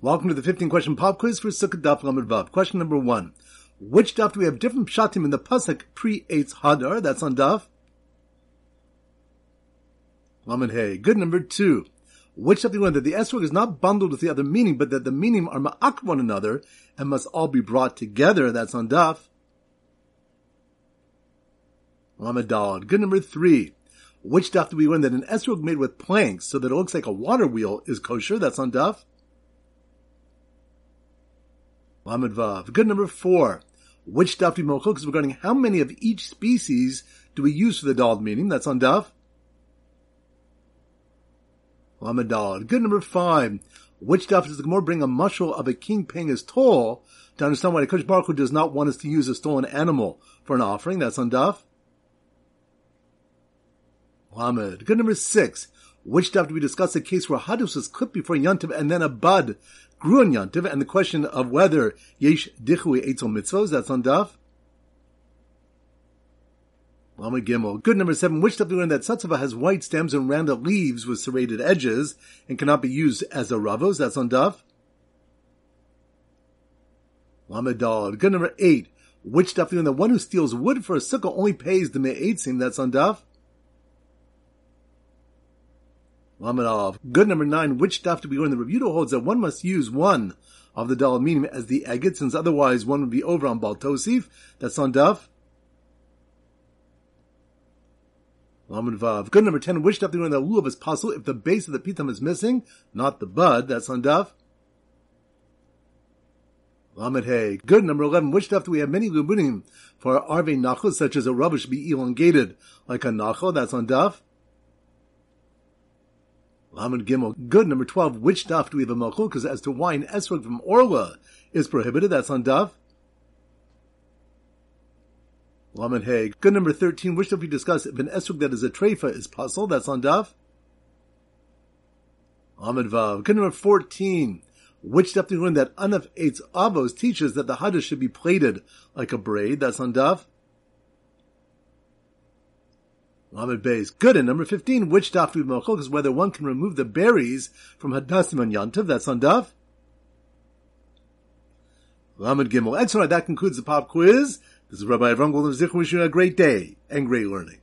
Welcome to the 15 question pop quiz for Sukkot Daf Lamed Vav. Question number one. Which daf do we have different pshatim in the pasuk pri Eitz Hadar? That's on daf. Lamed Hey. Good number two. Which daf do we learn that the esrog is not bundled with the other meaning, but that the meaning are ma'ak one another and must all be brought together? That's on daf. Lamed Daled. Good number three. Which daf do we learn that an esrog made with planks so that it looks like a water wheel is kosher? That's on daf. Lamed Vav. Good number four. Which daf do we is regarding how many of each species do we use for the dal meaning? That's on daf. Lamed Daled. Good number five. Which daf does the Gemara bring a mashal of a king paying his toll to understand why the Kadosh Baruch does not want us to use a stolen animal for an offering? That's on daf. Lamed. Good number six. Which daf do we discuss a case where hadas was clipped before yantiv and then a bud grew on yantiv, and the question of whether yesh dichui etzel mitzvos, that's on daf. Lamed Gimel. Good number seven. Which do we learn that tzaftzafa has white stems and rounded leaves with serrated edges and cannot be used as a ravos? That's on daf. Lama Dal. Good number eight. Which do we learn that one who steals wood for a sukkah only pays the me'etzim? That's on daf. Lamed Good number nine. Which daf do we learn? The Rebuta holds that one must use one of the daled minim as the egget, since otherwise one would be over on bal tosif. That's on daf. Lamed Vav. Good number ten. Which daf do we learn that lulav is possible if the base of the pitam is missing, not the bud? That's on daf. Lamed Hey. Good number eleven. Which daf do we have many lubunim for arve nachos, such as a rubbish be elongated like a nacho? That's on daf. Lamed Gimel. Good. Number 12. Which daf do we have a machlokes as to wine esrog from Orla is prohibited? That's on daf. Lamed Hey. Good. Number 13. Which daf we discuss if an esrog that is a treifa is pasul? That's on daf. Lamed Vav. Good. Number 14. Which daf do we learn that Anaf Eitz Avos teaches that the haddah should be plaited like a braid? That's on daf. Lamed Beis. Good. And number 15, which daf do we is whether one can remove the berries from Hadassim on Yantav. That's on daf. Lamed Gimel. Excellent. That concludes the pop quiz. This is Rabbi Avram Golden Zich wishing you a great day and great learning.